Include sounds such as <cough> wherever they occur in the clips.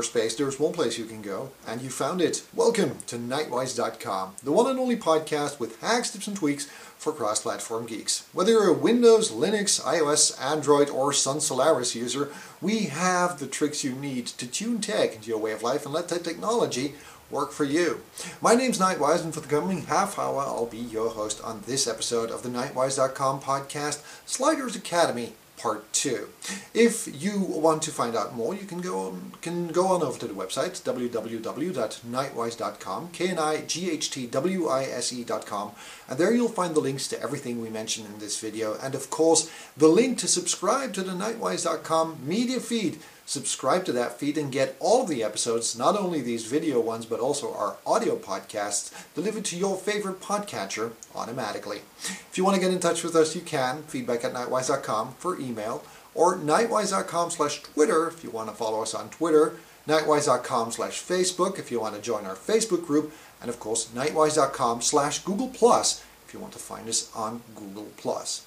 cyberspace, there's one place you can go, and you found it. Welcome to Knightwise.com, the one and only podcast with hacks, tips, and tweaks for cross-platform geeks. Whether you're a Windows, Linux, iOS, Android, or Sun Solaris user, we have the tricks you need to tune tech into your way of life and let that technology work for you. My name's Knightwise, and for the coming half hour, I'll be your host on this episode of the Knightwise.com podcast, Sliders Academy part two. If you want to find out more, you can go on, can go on over to the website www.knightwise.com, K-N-I-G-H-T-W-I-S-E.com, and there you'll find the links to everything we mentioned in this video, and of course, the link to subscribe to the Knightwise.com media feed subscribe to that feed and get all of the episodes, not only these video ones, but also our audio podcasts delivered to your favorite podcatcher automatically. If you want to get in touch with us, you can. Feedback at knightwise.com for email or knightwise.com slash Twitter if you want to follow us on Twitter, knightwise.com slash Facebook if you want to join our Facebook group, and of course, knightwise.com slash Google Plus if you want to find us on Google Plus.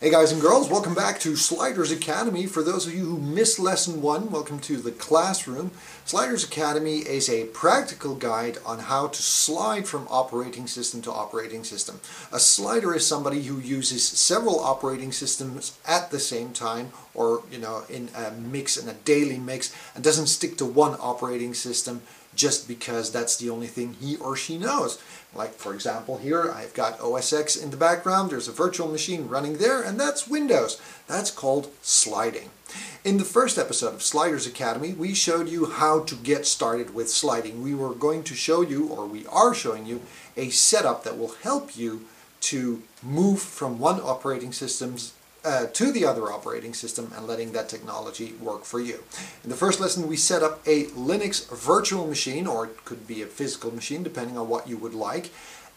Hey guys and girls, welcome back to Sliders Academy. For those of you who missed lesson one, welcome to the classroom. Sliders Academy is a practical guide on how to slide from operating system to operating system. A slider is somebody who uses several operating systems at the same time or you know in a mix, in a daily mix, and doesn't stick to one operating system just because that's the only thing he or she knows. Like for example here I've got OS X in the background, there's a virtual machine running there and that's Windows. That's called sliding. In the first episode of Sliders Academy we showed you how to get started with sliding. We were going to show you, or we are showing you, a setup that will help you to move from one operating system's uh, to the other operating system and letting that technology work for you. In the first lesson we set up a Linux virtual machine or it could be a physical machine depending on what you would like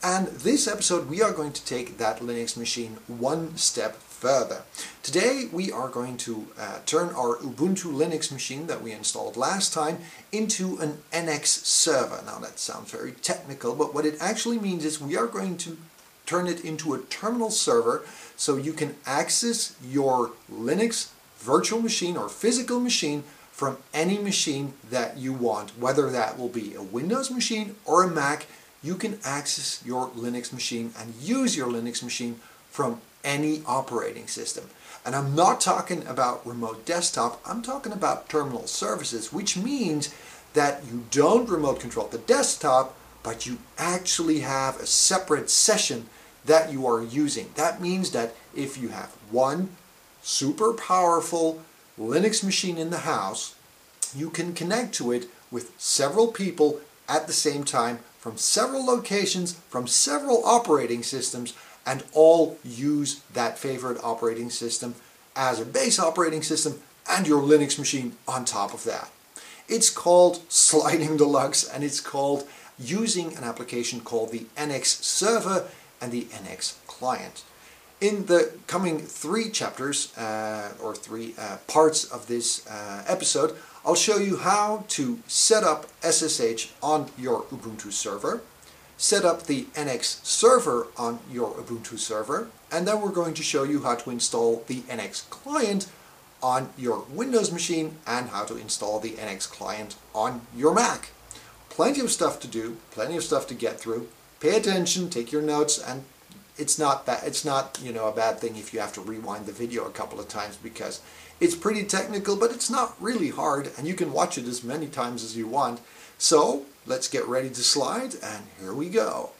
and this episode we are going to take that Linux machine one step further. Today we are going to uh, turn our Ubuntu Linux machine that we installed last time into an NX server. Now that sounds very technical but what it actually means is we are going to turn it into a terminal server so you can access your Linux virtual machine or physical machine from any machine that you want, whether that will be a Windows machine or a Mac, you can access your Linux machine and use your Linux machine from any operating system. And I'm not talking about remote desktop, I'm talking about terminal services, which means that you don't remote control the desktop, but you actually have a separate session that you are using. That means that if you have one super powerful Linux machine in the house, you can connect to it with several people at the same time from several locations, from several operating systems, and all use that favorite operating system as a base operating system and your Linux machine on top of that. It's called Sliding Deluxe and it's called using an application called the NX Server and the NX client. In the coming three chapters, uh, or three uh, parts of this uh, episode, I'll show you how to set up SSH on your Ubuntu server, set up the NX server on your Ubuntu server, and then we're going to show you how to install the NX client on your Windows machine and how to install the NX client on your Mac. Plenty of stuff to do, plenty of stuff to get through, pay attention, take your notes, and it's not that it's not you know a bad thing if you have to rewind the video a couple of times because it's pretty technical, but it's not really hard, and you can watch it as many times as you want. So let's get ready to slide, and here we go.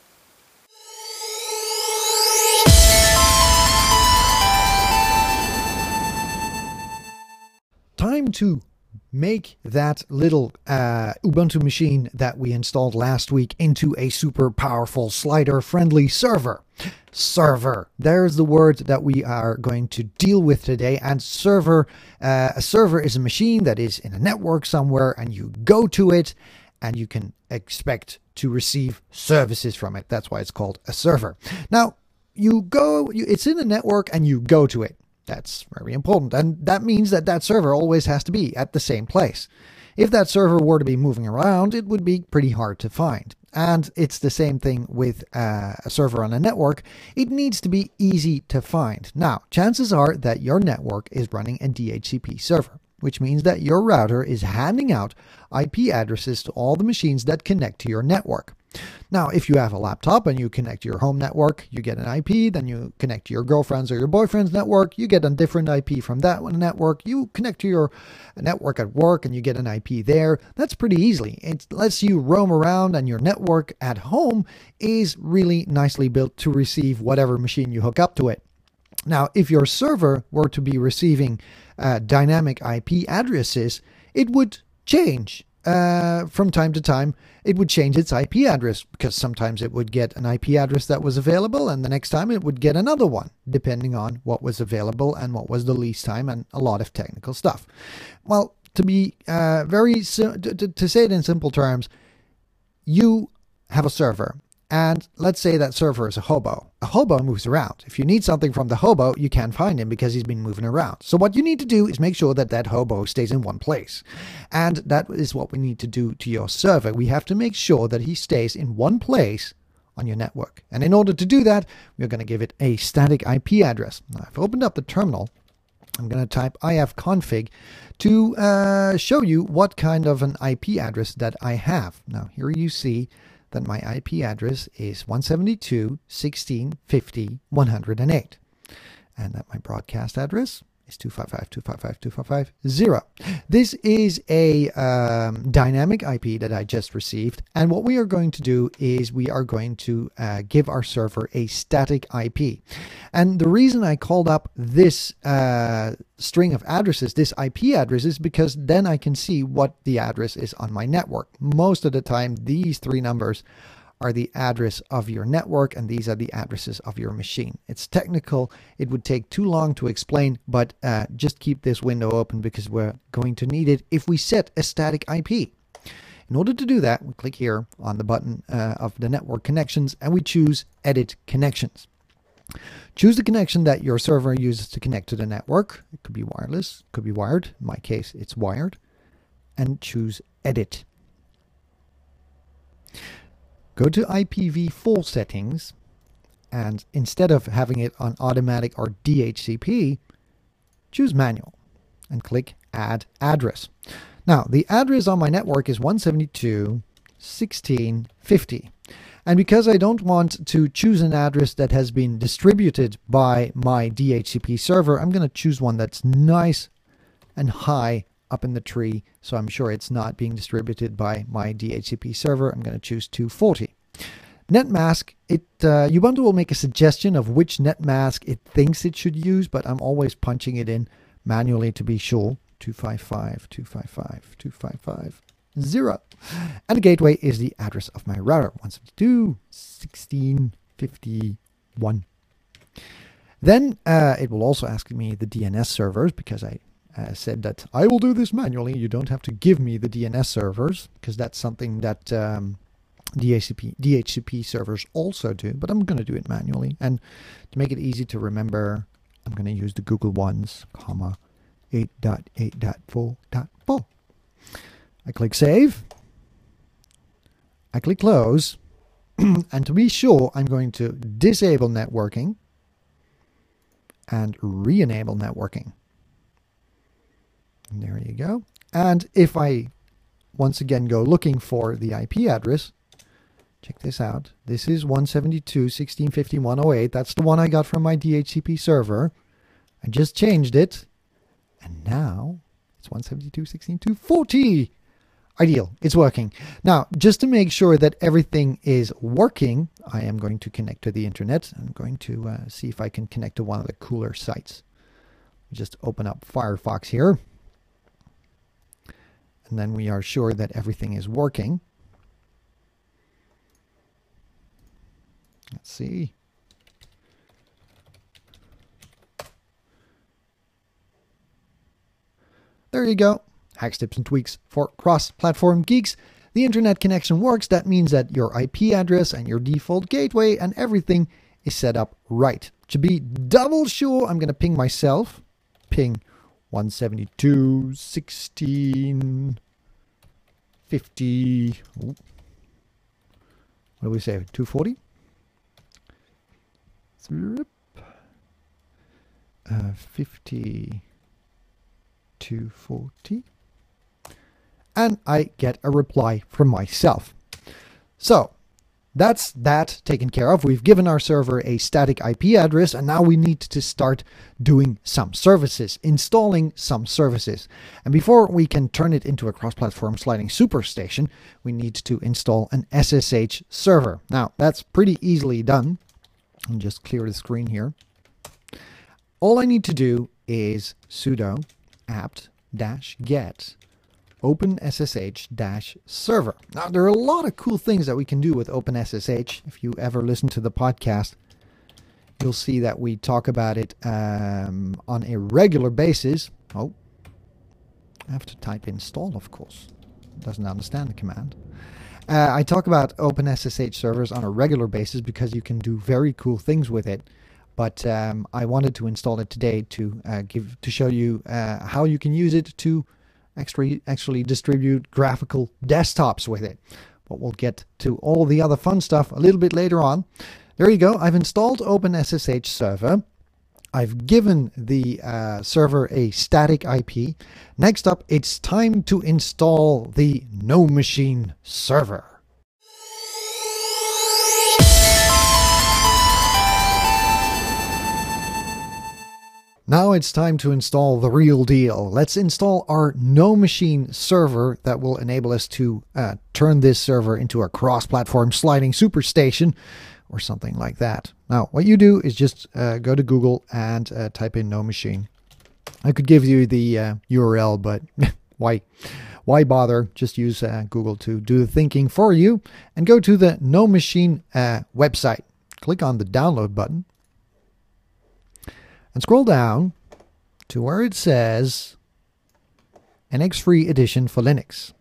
Time to make that little uh, Ubuntu machine that we installed last week into a super powerful slider friendly server. Server. There's the word that we are going to deal with today. And server, uh, a server is a machine that is in a network somewhere and you go to it and you can expect to receive services from it. That's why it's called a server. Now, you go, it's in a network and you go to it. That's very important. And that means that that server always has to be at the same place. If that server were to be moving around, it would be pretty hard to find. And it's the same thing with uh, a server on a network. It needs to be easy to find. Now, chances are that your network is running a DHCP server. which means that your router is handing out IP addresses to all the machines that connect to your network. Now, if you have a laptop and you connect to your home network, you get an IP, then you connect to your girlfriend's or your boyfriend's network, you get a different IP from that one network, you connect to your network at work and you get an IP there. That's pretty easy. It lets you roam around and your network at home is really nicely built to receive whatever machine you hook up to it. Now, if your server were to be receiving uh, dynamic IP addresses, it would change uh, from time to time, it would change its IP address because sometimes it would get an IP address that was available, and the next time it would get another one, depending on what was available and what was the lease time, and a lot of technical stuff. Well, to be uh, very to, to say it in simple terms, you have a server and let's say that server is a hobo. A hobo moves around. If you need something from the hobo, you can't find him because he's been moving around. So what you need to do is make sure that that hobo stays in one place. And that is what we need to do to your server. We have to make sure that he stays in one place on your network. And in order to do that, we're going to give it a static IP address. Now, I've opened up the terminal. I'm going to type ifconfig to uh, show you what kind of an IP address that I have. Now, here you see that my IP address is 172.16.50.108 and that my broadcast address is 255.255.255.0. This is a um, dynamic IP that I just received. And what we are going to do is we are going to uh, give our server a static IP. And the reason I called up this uh, string of addresses, this IP address, is because then I can see what the address is on my network. Most of the time, these three numbers are the address of your network and these are the addresses of your machine. It's technical. It would take too long to explain, but uh, just keep this window open because we're going to need it if we set a static IP. In order to do that, we click here on the button uh, of the network connections and we choose Edit Connections. Choose the connection that your server uses to connect to the network. It could be wireless, could be wired. In my case, it's wired. And choose Edit. Go to IPv4 settings and instead of having it on automatic or DHCP, choose manual and click add address. Now, the address on my network is 172.16.50. And because I don't want to choose an address that has been distributed by my DHCP server, I'm going to choose one that's nice and high up in the tree, so I'm sure it's not being distributed by my DHCP server. I'm going to choose 240. NetMask, it uh, Ubuntu will make a suggestion of which NetMask it thinks it should use, but I'm always punching it in manually to be sure. 255, 255, 255, 0. And the gateway is the address of my router, 172.16.51. Then uh, it will also ask me the DNS servers because I uh, said that I will do this manually. You don't have to give me the DNS servers because that's something that um, DHCP, DHCP servers also do, but I'm going to do it manually. And to make it easy to remember, I'm going to use the Google ones, comma, 8.8.4.4. I click Save. I click Close. <clears throat> and to be sure, I'm going to disable networking and re-enable networking. There you go. And if I once again go looking for the IP address, check this out. This is 172.16.50.108. That's the one I got from my DHCP server. I just changed it. And now it's 172.16.240. Ideal. It's working. Now, just to make sure that everything is working, I am going to connect to the internet. I'm going to uh, see if I can connect to one of the cooler sites. Just open up Firefox here and then we are sure that everything is working. Let's see. There you go. Hacks, tips, and tweaks for cross-platform geeks. The internet connection works. That means that your IP address and your default gateway and everything is set up right. To be double sure, I'm going to ping myself. Ping 172, 16, 50. What do we say? 240? Uh, 52. 240. And I get a reply from myself. So that's that taken care of. We've given our server a static IP address, and now we need to start doing some services, installing some services. And before we can turn it into a cross platform sliding superstation, we need to install an SSH server. Now, that's pretty easily done. I'll just clear the screen here. All I need to do is sudo apt get OpenSSH server. Now, there are a lot of cool things that we can do with OpenSSH. If you ever listen to the podcast, you'll see that we talk about it um, on a regular basis. Oh, I have to type install, of course. Doesn't understand the command. Uh, I talk about OpenSSH servers on a regular basis because you can do very cool things with it. But um, I wanted to install it today to uh, give to show you uh, how you can use it to actually actually distribute graphical desktops with it. But we'll get to all the other fun stuff a little bit later on. There you go. I've installed OpenSSH server. I've given the uh, server a static IP. Next up, it's time to install the NoMachine server. Now it's time to install the real deal. Let's install our NoMachine server that will enable us to uh, turn this server into a cross-platform sliding superstation or something like that. Now, what you do is just uh, go to Google and uh, type in NoMachine. I could give you the URL, uh, but <laughs> why? Why bother? Just use uh, Google to do the thinking for you and go to the NoMachine uh, website. Click on the download button and scroll down to where it says NX Free Edition for Linux.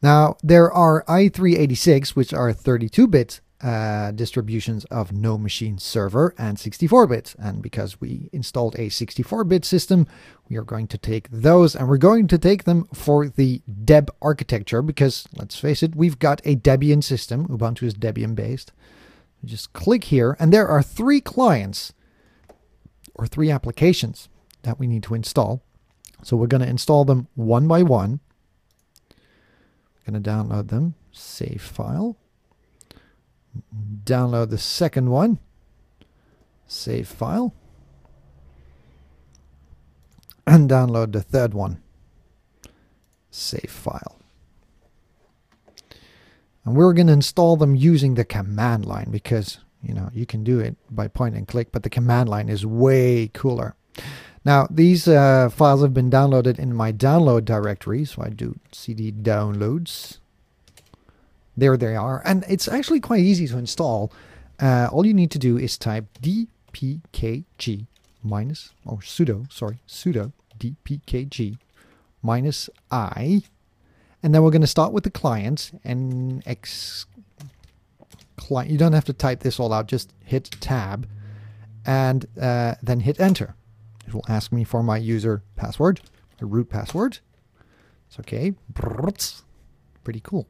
Now, there are i386, which are 32 bit uh, distributions of NoMachine Server and 64 bit. And because we installed a 64 bit system, we are going to take those and we're going to take them for the Deb architecture because let's face it, we've got a Debian system. Ubuntu is Debian based. Just click here, and there are three clients or three applications that we need to install. So we're going to install them one by one. We're going to download them, save file. Download the second one, save file. And download the third one, save file. And we're going to install them using the command line because you know, you can do it by point and click, but the command line is way cooler. Now, these uh, files have been downloaded in my download directory, so I do cd downloads. There they are, and it's actually quite easy to install. Uh, all you need to do is type dpkg minus, or sudo, sorry, sudo dpkg minus i, and then we're going to start with the client NX client. You don't have to type this all out. Just hit tab and uh, then hit enter. It will ask me for my user password, a root password. It's okay. Pretty cool.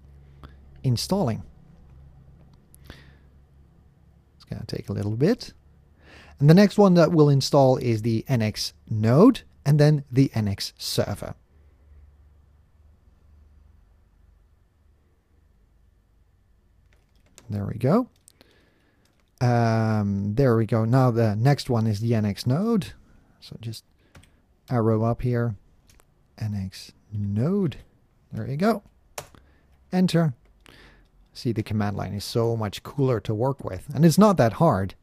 Installing. It's going to take a little bit. And the next one that we'll install is the NX node and then the NX server. There we go. Um, there we go. Now the next one is the NX node. So just arrow up here. NX node. There you go. Enter. See, the command line is so much cooler to work with. And it's not that hard.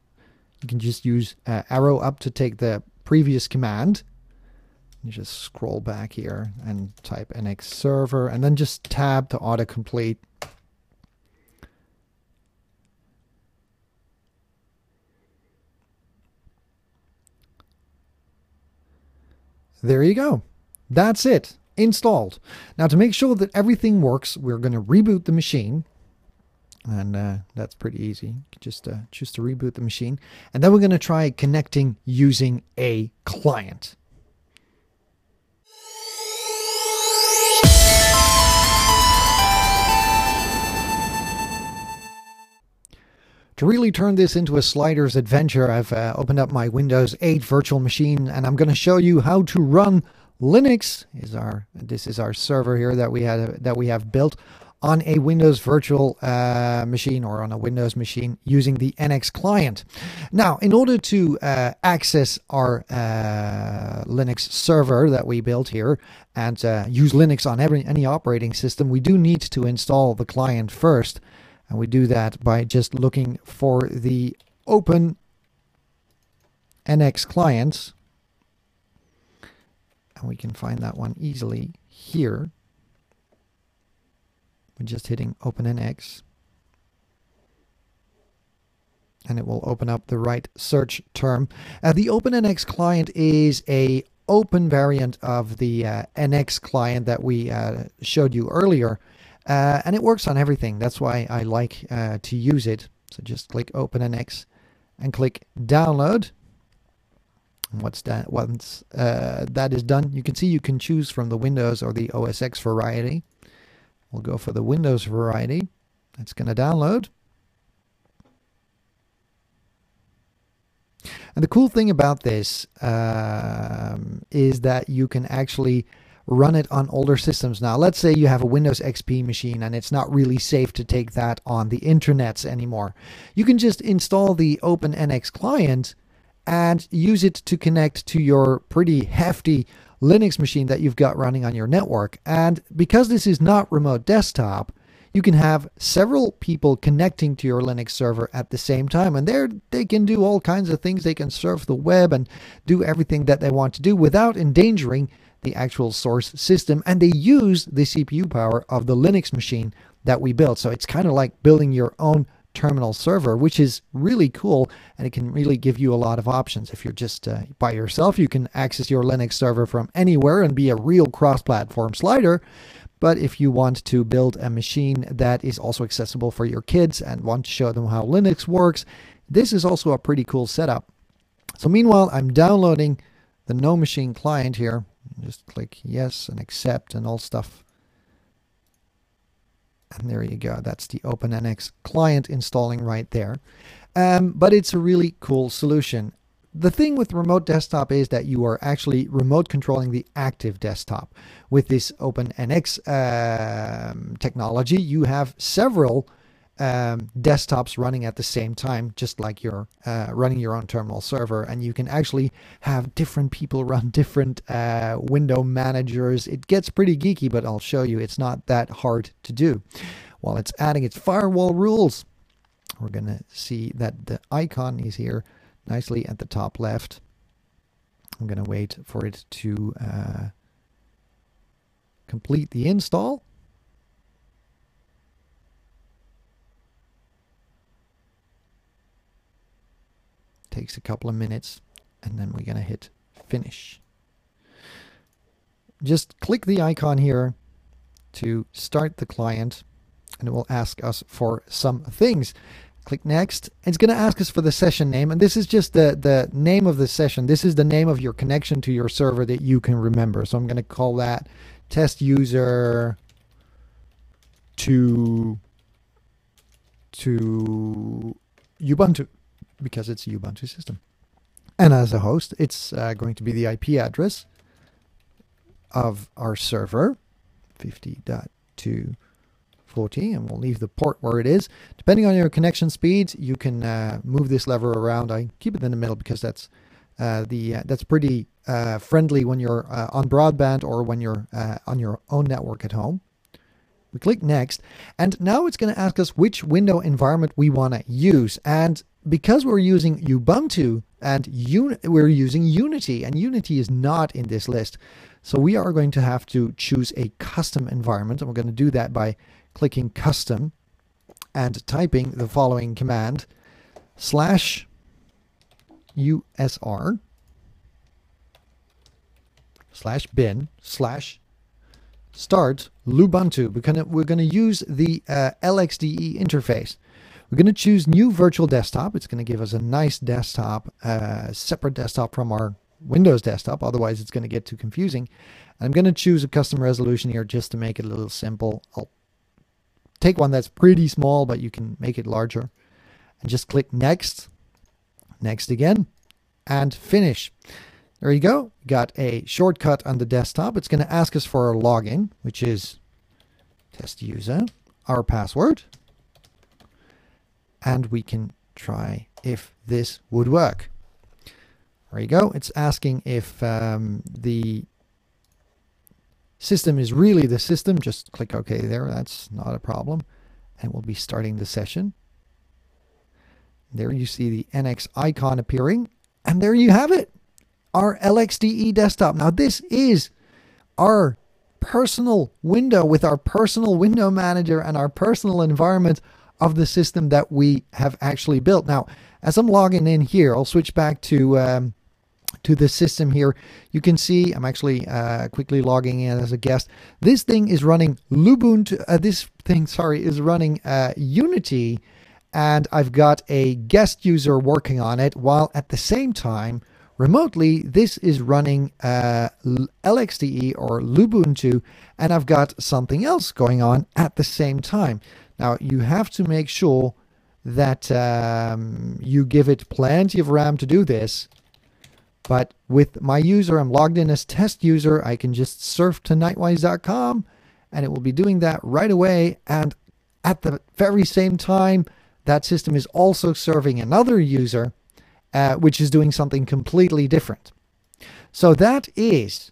You can just use uh, arrow up to take the previous command. You just scroll back here and type NX server and then just tab to autocomplete There you go. That's it. Installed. Now to make sure that everything works, we're going to reboot the machine. And uh, that's pretty easy. Just uh, choose to reboot the machine. And then we're going to try connecting using a client. To really turn this into a sliders adventure, I've uh, opened up my Windows 8 virtual machine and I'm going to show you how to run Linux. Is our this is our server here that we had that we have built on a Windows virtual uh, machine or on a Windows machine using the NX client. Now, in order to uh, access our uh, Linux server that we built here and uh, use Linux on every any operating system, we do need to install the client first. And we do that by just looking for the open NX clients. And we can find that one easily here. We're just hitting open NX. And it will open up the right search term. Uh, the OpenNX client is a open variant of the uh, NX client that we uh, showed you earlier. Uh, and it works on everything. That's why I like uh, to use it. So just click OpenNX and click download. And what's that? Once uh, that is done, you can see you can choose from the Windows or the OS X variety. We'll go for the Windows variety. It's going to download. And the cool thing about this um, is that you can actually run it on older systems. Now, let's say you have a Windows XP machine and it's not really safe to take that on the internets anymore. You can just install the OpenNX client and use it to connect to your pretty hefty Linux machine that you've got running on your network. And because this is not remote desktop, you can have several people connecting to your Linux server at the same time. And there they can do all kinds of things. They can surf the web and do everything that they want to do without endangering the actual source system, and they use the CPU power of the Linux machine that we built. So it's kind of like building your own terminal server, which is really cool and it can really give you a lot of options. If you're just uh, by yourself, you can access your Linux server from anywhere and be a real cross platform slider. But if you want to build a machine that is also accessible for your kids and want to show them how Linux works, this is also a pretty cool setup. So, meanwhile, I'm downloading the NoMachine client here. Just click yes and accept and all stuff. And there you go. That's the OpenNX client installing right there. Um, but it's a really cool solution. The thing with remote desktop is that you are actually remote controlling the active desktop. With this OpenNX um, technology, you have several um, desktops running at the same time, just like you're uh, running your own terminal server. And you can actually have different people <laughs> run different uh, window managers. It gets pretty geeky, but I'll show you it's not that hard to do. While it's adding its firewall rules, we're going to see that the icon is here nicely at the top left. I'm going to wait for it to uh, complete the install. Takes a couple of minutes and then we're going to hit finish. Just click the icon here to start the client and it will ask us for some things. Click next. It's going to ask us for the session name and this is just the, the name of the session. This is the name of your connection to your server that you can remember. So I'm going to call that test user to to Ubuntu because it's a Ubuntu system. And as a host, it's uh, going to be the IP address of our server, 50.240, and we'll leave the port where it is. Depending on your connection speeds, you can uh, move this lever around. I keep it in the middle because that's uh, the uh, that's pretty uh, friendly when you're uh, on broadband or when you're on your own network at home. We click next, and now it's going to ask us which window environment we want to use. And because we're using Ubuntu and Un- we're using Unity, and Unity is not in this list. So we are going to have to choose a custom environment, and we're going to do that by clicking custom and typing the following command slash usr slash bin slash start Lubuntu. We're going to use the uh, LXDE interface. We're going to choose new virtual desktop. It's going to give us a nice desktop, uh, separate desktop from our Windows desktop. Otherwise, it's going to get too confusing. I'm going to choose a custom resolution here just to make it a little simple. I'll take one that's pretty small, but you can make it larger. and just click next, next again, and finish. There you go. Got a shortcut on the desktop. It's going to ask us for our login, which is test user, our password, and we can try if this would work. There you go. It's asking if um, the system is really the system. Just click OK there. That's not a problem. And we'll be starting the session. There you see the NX icon appearing. And there you have it. Our LXDE desktop. Now this is our personal window with our personal window manager and our personal environment of the system that we have actually built. Now, as I'm logging in here, I'll switch back to um, to the system here. You can see I'm actually uh, quickly logging in as a guest. This thing is running Lubuntu. Uh, this thing, sorry, is running uh, Unity, and I've got a guest user working on it. While at the same time, remotely, this is running uh, LXDE or Lubuntu, and I've got something else going on at the same time. Now you have to make sure that um, you give it plenty of RAM to do this. But with my user, I'm logged in as test user. I can just surf to knightwise.com and it will be doing that right away. And at the very same time, that system is also serving another user, uh, which is doing something completely different. So that is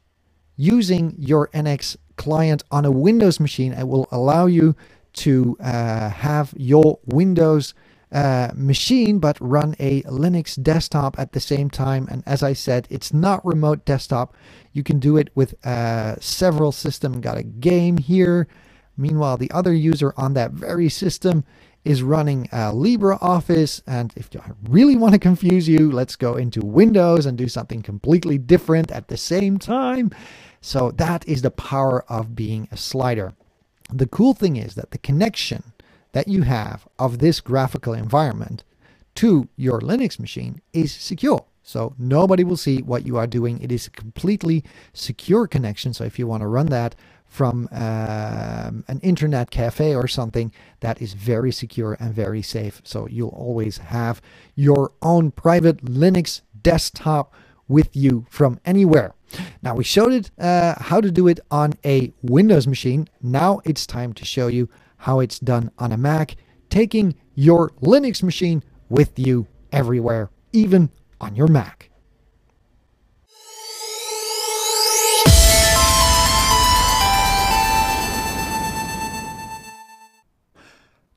using your NX client on a Windows machine. It will allow you to uh, have your Windows uh, machine but run a Linux desktop at the same time. And as I said, it's not remote desktop. You can do it with uh, several systems. Got a game here. Meanwhile, the other user on that very system is running uh, LibreOffice. And if I really want to confuse you, let's go into Windows and do something completely different at the same time. So that is the power of being a slider. The cool thing is that the connection that you have of this graphical environment to your Linux machine is secure. So nobody will see what you are doing. It is a completely secure connection. So if you want to run that from um, an internet cafe or something, that is very secure and very safe. So you'll always have your own private Linux desktop with you from anywhere. Now we showed it uh, how to do it on a Windows machine. Now it's time to show you how it's done on a Mac, taking your Linux machine with you everywhere, even on your Mac.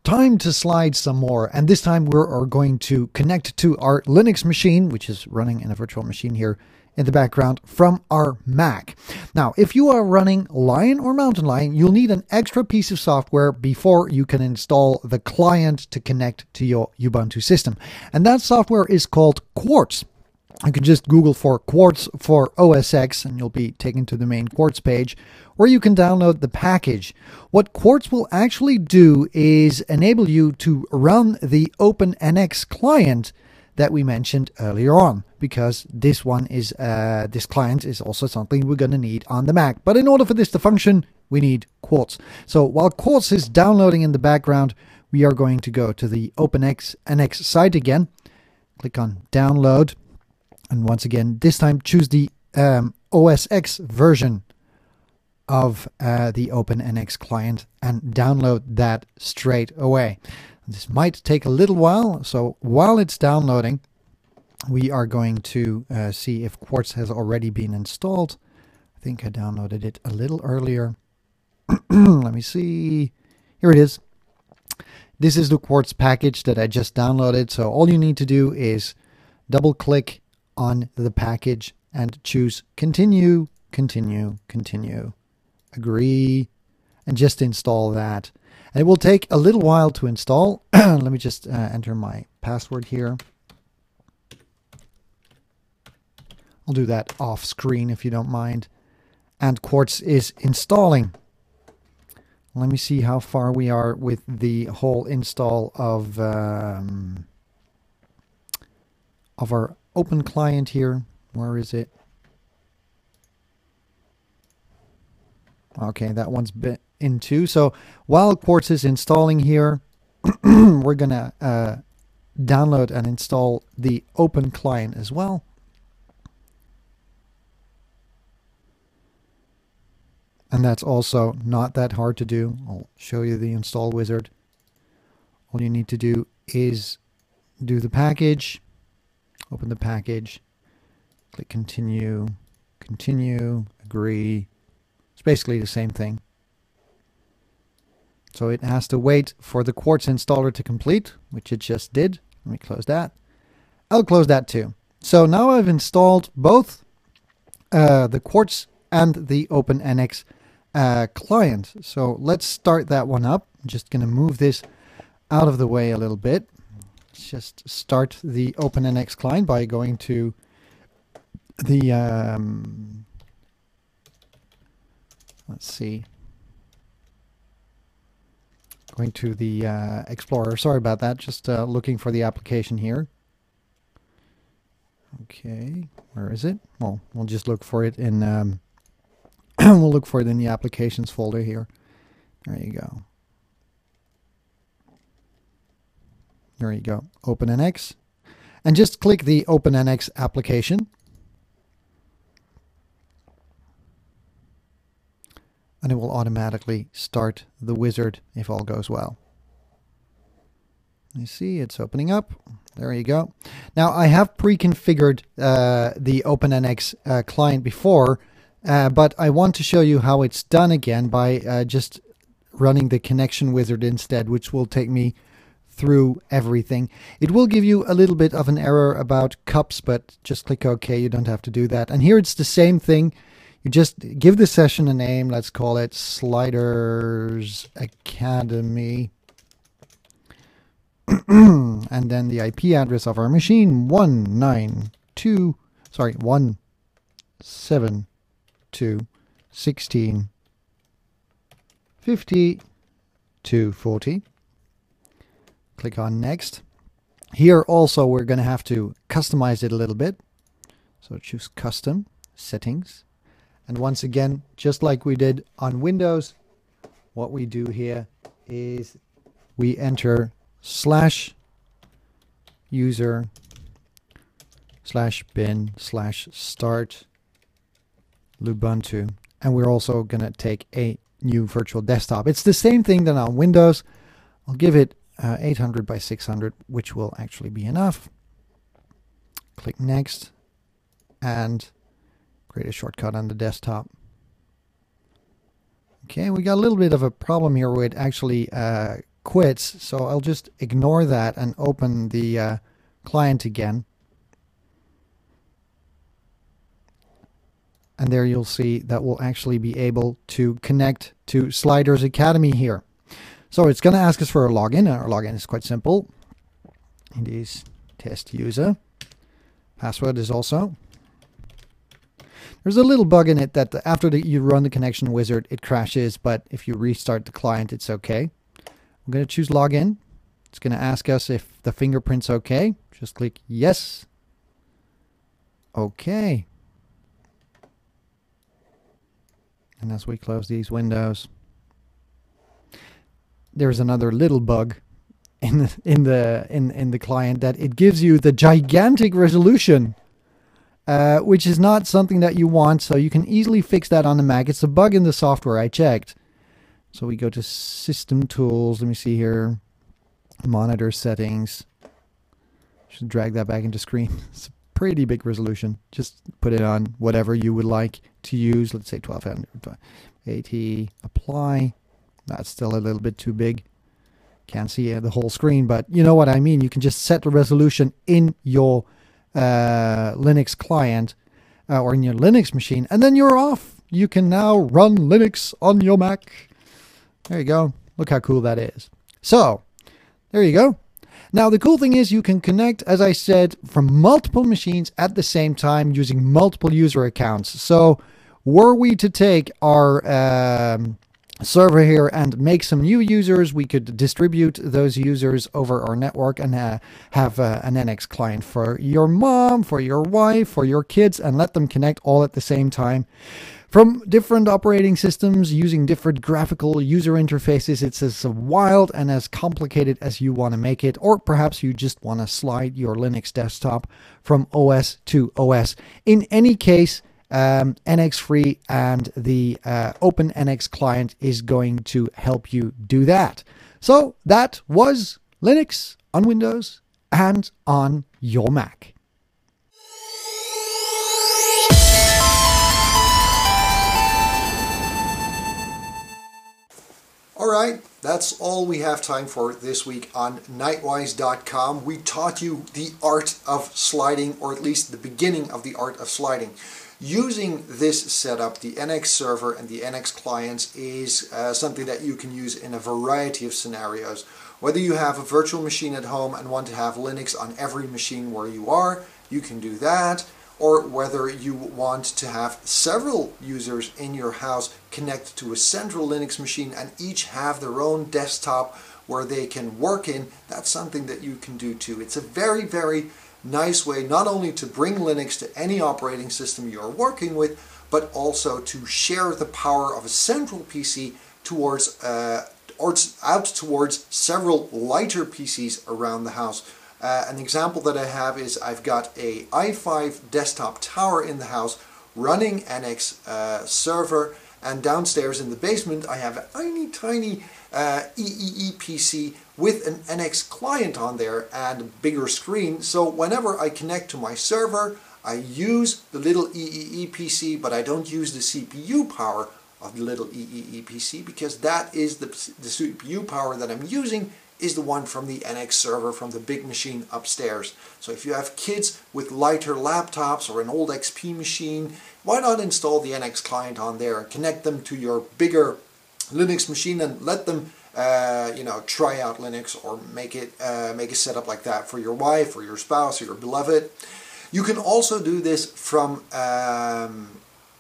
Time to slide some more, and this time we are going to connect to our Linux machine, which is running in a virtual machine here in the background from our Mac. Now, if you are running Lion or Mountain Lion, you'll need an extra piece of software before you can install the client to connect to your Ubuntu system. And that software is called Quartz. You can just Google for Quartz for OS X and you'll be taken to the main Quartz page, or you can download the package. What Quartz will actually do is enable you to run the OpenNX client that we mentioned earlier on because this one is uh, this client is also something we're going to need on the Mac. But in order for this to function, we need Quartz. So while Quartz is downloading in the background, we are going to go to the OpenX NX site again. Click on download. And once again, this time choose the um, OS X version of uh, the OpenNX client and download that straight away. This might take a little while, so while it's downloading, we are going to uh, see if Quartz has already been installed. I think I downloaded it a little earlier. <clears throat> Let me see. Here it is. This is the Quartz package that I just downloaded. So all you need to do is double click on the package and choose continue, continue, continue, agree, and just install that. And it will take a little while to install. <clears throat> Let me just uh, enter my password here. I'll do that off screen if you don't mind. And Quartz is installing. Let me see how far we are with the whole install of um, of our open client here. Where is it? Okay, that one's been into. So while Quartz is installing here, <clears throat> we're going to uh, download and install the open client as well. And that's also not that hard to do. I'll show you the install wizard. All you need to do is do the package, open the package, click continue, continue, agree. It's basically the same thing. So it has to wait for the Quartz installer to complete, which it just did. Let me close that. I'll close that too. So now I've installed both uh, the Quartz and the OpenNX uh, client. So let's start that one up. I'm just going to move this out of the way a little bit. Let's just start the OpenNX client by going to the, um, let's see, going to the uh, Explorer. Sorry about that, just uh, looking for the application here. Okay, where is it? Well, we'll just look for it in, um, <clears throat> we'll look for it in the applications folder here. There you go. There you go, OpenNX. And just click the OpenNX application. And it will automatically start the wizard if all goes well. You see it's opening up. There you go. Now I have pre-configured uh, the OpenNX uh, client before, uh, but I want to show you how it's done again by uh, just running the connection wizard instead, which will take me through everything. It will give you a little bit of an error about cups, but just click OK. You don't have to do that. And here it's the same thing. You just give the session a name. Let's call it Sliders Academy. <clears throat> and then the IP address of our machine 192 sorry 172 16 50 240 Click on next. Here also we're going to have to customize it a little bit. So choose custom settings. And once again, just like we did on Windows, what we do here is we enter slash user slash bin slash start Lubuntu. And we're also going to take a new virtual desktop. It's the same thing that on Windows. I'll give it uh, 800 by 600, which will actually be enough. Click Next and create a shortcut on the desktop. Okay, we got a little bit of a problem here where it actually uh, quits, so I'll just ignore that and open the uh, client again. And there you'll see that we'll actually be able to connect to Sliders Academy here. So it's going to ask us for a login, and our login is quite simple. It is test user. Password is also. There's a little bug in it that after the, you run the connection wizard, it crashes, but if you restart the client, it's okay. I'm going to choose login. It's going to ask us if the fingerprint's okay. Just click yes. Okay. And as we close these windows, there's another little bug in the, in the in in the client that it gives you the gigantic resolution, uh, which is not something that you want. So you can easily fix that on the Mac. It's a bug in the software. I checked. So we go to System Tools. Let me see here. Monitor settings. Should drag that back into screen. <laughs> It's a pretty big resolution. Just put it on whatever you would like to use. Let's say 1200. AT apply. That's still a little bit too big. Can't see the whole screen, but you know what I mean. You can just set the resolution in your uh, Linux client uh, or in your Linux machine, and then you're off. You can now run Linux on your Mac. There you go. Look how cool that is. So, there you go. Now, the cool thing is you can connect, as I said, from multiple machines at the same time using multiple user accounts. So, were we to take our um, server here and make some new users. We could distribute those users over our network and uh, have uh, an NX client for your mom, for your wife, for your kids, and let them connect all at the same time. From different operating systems using different graphical user interfaces, it's as wild and as complicated as you want to make it, or perhaps you just want to slide your Linux desktop from OS to OS. In any case, um, NX Free and the uh, Open NX client is going to help you do that. So that was Linux on Windows and on your Mac. All right, that's all we have time for this week on Knightwise.com. We taught you the art of sliding, or at least the beginning of the art of sliding. Using this setup, the NX server and the NX clients is uh, something that you can use in a variety of scenarios. Whether you have a virtual machine at home and want to have Linux on every machine where you are, you can do that. Or whether you want to have several users in your house connect to a central Linux machine and each have their own desktop where they can work in, that's something that you can do too. It's a very, very nice way not only to bring Linux to any operating system you're working with, but also to share the power of a central PC towards uh, or out towards several lighter PCs around the house. Uh, an example that I have is I've got a i5 desktop tower in the house running NX uh, server and downstairs in the basement I have a tiny tiny uh, EEE PC with an NX client on there and a bigger screen. So whenever I connect to my server, I use the little EEE PC, but I don't use the CPU power of the little EEE PC because that is the, the CPU power that I'm using is the one from the NX server from the big machine upstairs. So if you have kids with lighter laptops or an old XP machine, why not install the NX client on there and connect them to your bigger Linux machine and let them uh, you know try out Linux or make it uh, make a setup like that for your wife or your spouse or your beloved. You can also do this from um,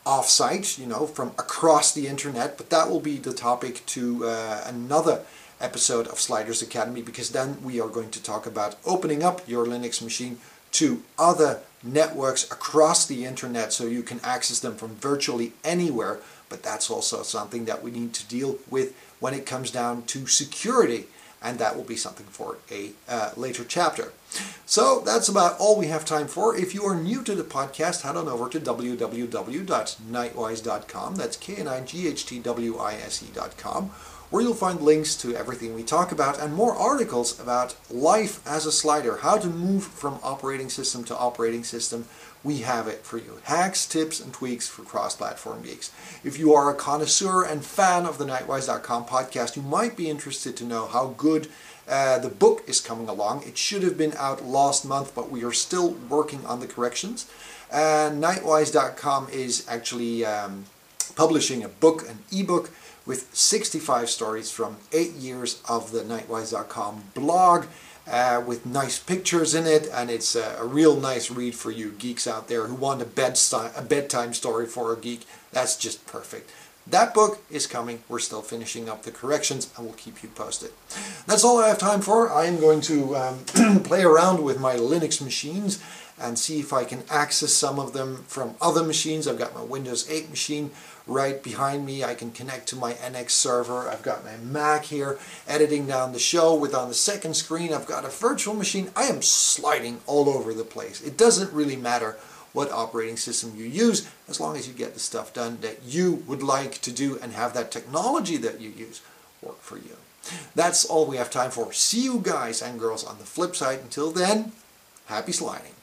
off-site, you know, from across the internet, but that will be the topic to uh, another episode of Sliders Academy because then we are going to talk about opening up your Linux machine to other networks across the internet so you can access them from virtually anywhere but that's also something that we need to deal with when it comes down to security and that will be something for a uh, later chapter. So that's about all we have time for. If you are new to the podcast, head on over to www.knightwise.com. That's K-N-I-G-H-T-W-I-S-E.com where you'll find links to everything we talk about and more articles about life as a slider, how to move from operating system to operating system, we have it for you. Hacks, tips, and tweaks for cross-platform geeks. If you are a connoisseur and fan of the Knightwise.com podcast, you might be interested to know how good uh, the book is coming along. It should have been out last month, but we are still working on the corrections. And Knightwise.com is actually um, publishing a book, an ebook, with 65 stories from eight years of the Knightwise.com blog uh, with nice pictures in it, and it's a, a, real nice read for you geeks out there who want a, bedtime, a bedtime story for a geek. That's just perfect. That book is coming. We're still finishing up the corrections, and we'll keep you posted. That's all I have time for. I am going to um, <clears throat> play around with my Linux machines and see if I can access some of them from other machines. I've got my Windows 8 machine right behind me. I can connect to my NX server. I've got my Mac here editing down the show with on the second screen. I've got a virtual machine. I am sliding all over the place. It doesn't really matter what operating system you use as long as you get the stuff done that you would like to do and have that technology that you use work for you. That's all we have time for. See you guys and girls on the flip side. Until then, happy sliding.